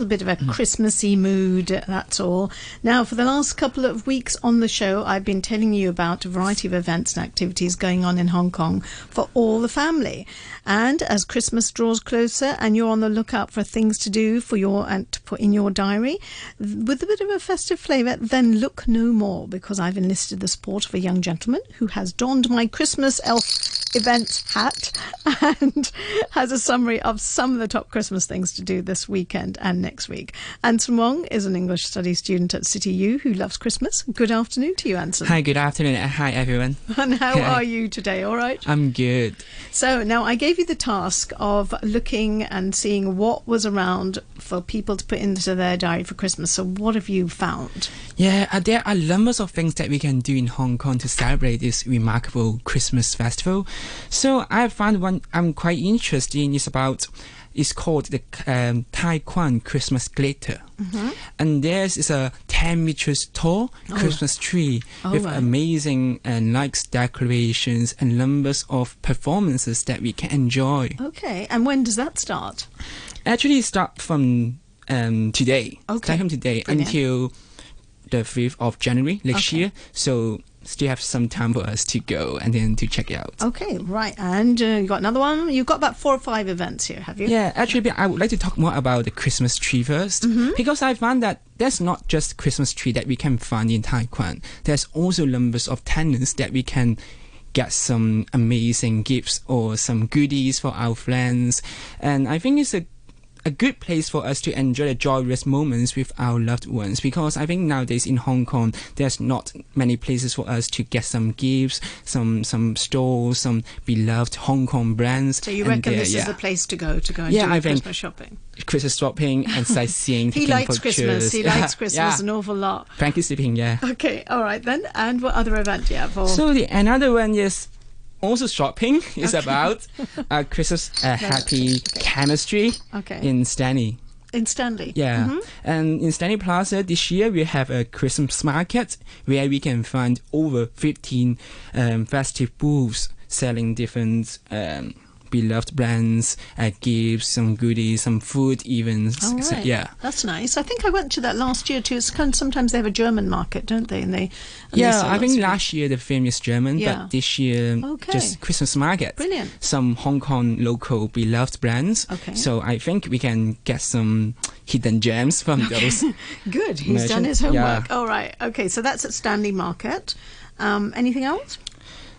a bit of a Christmassy mood, that's all. Now, for the last couple of weeks on the show, I've been telling you about a variety of events and activities going on in Hong Kong for all the family. And as Christmas draws closer and you're on the lookout for things to do for your and to put in your diary with a bit of a festive flavour, then look no more because I've enlisted the support of a young gentleman who has donned my Christmas elf event hat and has a summary of some of the top Christmas things to do this weekend and next week. Anson Wong is an English study student at City U who loves Christmas. Good afternoon to you, Anson. Hi, good afternoon. Uh, Hi, everyone. And how are you today? All right? I'm good. So now I gave you the task of looking and seeing what was around for people to put into their diary for Christmas. So what have you found? Yeah, uh, there are numbers of things that we can do in Hong Kong to celebrate this remarkable Christmas festival. So I found one I'm quite interested in. Is about it's called the um, Tai Kwun Christmas Glitter, and there's is a 10 meters tall Christmas tree Oh, with right. amazing uh, lights, decorations, and numbers of performances that we can enjoy. Okay, and when does that start? Actually, start from um, today. Okay. Start from today Brilliant. until the 5th of January next Okay. year. So still have some time for us to go and then to check it out. Okay, right. And uh, you got another one? You've got about four or five events here, have you? Yeah, actually, I would like to talk more about the Christmas tree 1st Mm-hmm. because I found that there's not just Christmas tree that we can find in Tai Kwun. There's also numbers of tenants that we can get some amazing gifts or some goodies for our friends, and I think it's a a good place for us to enjoy the joyous moments with our loved ones because I think nowadays in Hong Kong there's not many places for us to get some gifts, some some stores, some beloved Hong Kong brands. So you uh, reckon this yeah. is the place to go to go and Yeah, do I your think- Christmas shopping? Christmas shopping and sightseeing. He likes Christmas. He likes Christmas yeah. an awful lot. Frankly speaking, yeah. Okay, all right then. And what other event do you have? For? So the another one is also shopping. is about uh, Christmas uh, happy chemistry okay, in Stanley. in Stanley. Yeah, Mhm. and in Stanley Plaza this year we have a Christmas market where we can find over 15 um, festive booths selling different um, beloved brands, uh, gifts, some goodies, some food, even. All So, yeah. That's nice. I think I went to that last year too. It's kind of, sometimes they have a German market, don't they? And they and Yeah, sell I think last year the theme is German, Yeah. but this year Okay. just Christmas market. Brilliant. Some Hong Kong local beloved brands. Okay. So I think we can get some hidden gems from those. Good. He's done his homework. yeah. All right. Okay. So that's at Stanley Market. Um, anything else?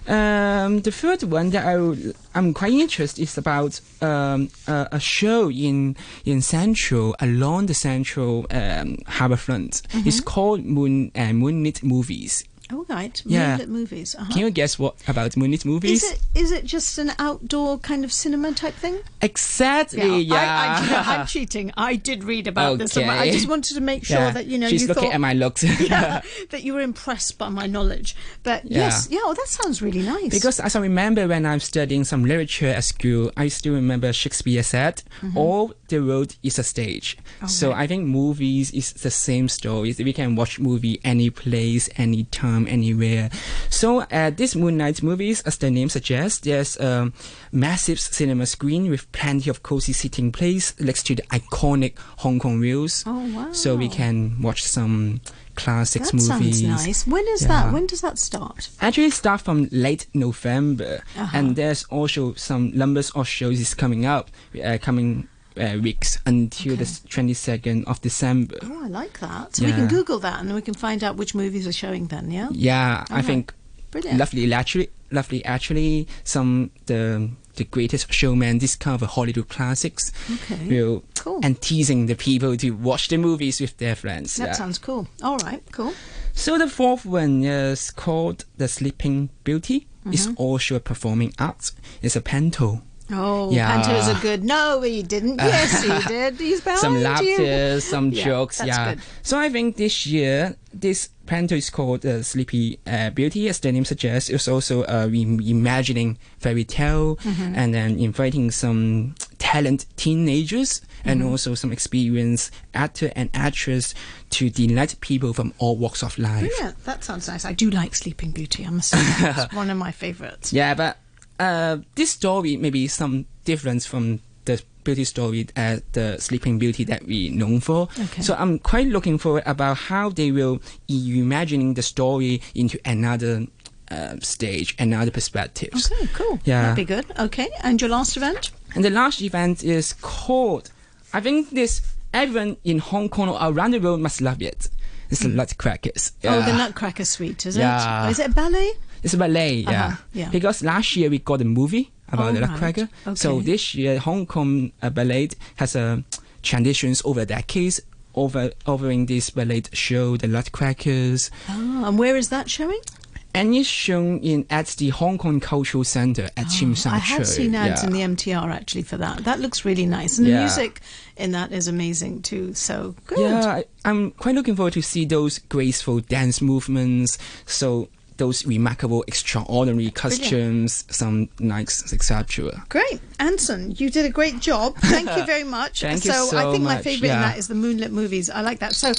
Um, the third one that I I'm quite interested is about um, a, a show in in Central along the Central um, Harbourfront. Mm-hmm. It's called Moon uh, Moonlit Movies. Oh, right. Yeah. Moonlit movies. Uh-huh. Can you guess what about Moonlit Movies? Is it is it just an outdoor kind of cinema type thing? Exactly. Yeah. I, I, I'm cheating. I did read about this. somewhere. I just wanted to make sure Yeah. that you know She's you looking thought at my looks. yeah, that you were impressed by my knowledge. But Yeah. yes, yeah, oh, that sounds really nice. Because as I remember when I'm studying some literature at school, I still remember Shakespeare said, all the world is a stage. So right. I think movies is the same story. We can watch movie any place, any time, anywhere. So at this Moon Moonlight movies, as the name suggests, there's a massive cinema screen with plenty of cozy seating place next to the iconic Hong Kong views. oh wow, So we can watch some classics that movies. sounds nice. When is that? When does that start? actually start from late November, Uh-huh. and there's also some numbers of shows is coming up, uh, coming uh, weeks until the twenty second of December. Oh, I like that. So we can Google that and we can find out which movies are showing then. Yeah, Yeah, I Alright. think brilliant. lovely. Actually, lovely. Actually, some the the greatest showman, this kind of Hollywood classics, Okay, will cool. and teasing the people to watch the movies with their friends. that yeah. sounds cool. All right, cool. So the fourth one is called The Sleeping Beauty. It's Mm-hmm. also a performing art. It's a panto. Oh, Yeah. Panto's a good. No, he didn't. Yes, he did. He's behind some laughter, some Yeah, jokes. yeah. good. So I think this year this panto is called uh, Sleepy uh, Beauty, as the name suggests. It's also uh, re- imagining fairy tale Mm-hmm. and then inviting some talent teenagers and Mm-hmm. also some experienced actor and actress to delight people from all walks of life. Yeah, That sounds nice. I do like Sleeping Beauty. I must say, it's one of my favourites. Yeah, but uh, this story may be some difference from the beauty story as the Sleeping Beauty that we known for. Okay. So I'm quite looking forward about how they will imagining the story into another uh, stage, another perspectives. Okay, cool. Yeah. That'd be good. Okay, and your last event? And the last event is called, I think this everyone in Hong Kong or around the world must love it. It's the Nutcrackers. Oh, the Nutcracker Suite, is Yeah. it? Is it a ballet? It's a ballet, yeah. Uh-huh, yeah. Because last year we got a movie about Oh, the right. Nutcracker. So this year Hong Kong uh, ballet has a traditions over decades over offering this ballet show, the Nutcrackers, Oh, and where is that showing? and it's shown in at the Hong Kong Cultural Center at Tsim Sha Oh, I have seen ads yeah. in the MTR actually for that. That looks really nice, and the music in that is amazing too. So good. Yeah, I, I'm quite looking forward to see those graceful dance movements. So those remarkable, extraordinary costumes, some nice, etc. Great, Anson, you did a great job. Thank you very much. Thank you so, I so think my much, favourite in that is the moonlit movies. I like that. So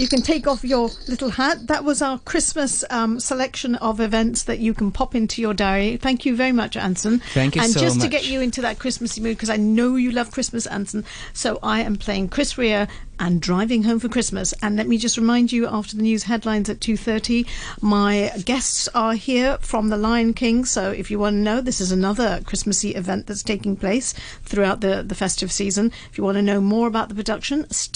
you can take off your little hat. That was our Christmas um, selection of events that you can pop into your diary. Thank you very much, Anson. Thank you And so just to get you into that Christmassy mood, because I know you love Christmas, Anson. So I am playing Chris Rea and Driving Home for Christmas. And let me just remind you, after the news headlines at two thirty, my guests are here from the Lion King. So if you want to know, this is another Christmassy event that's taking place throughout the the festive season. If you want to know more about the production, stay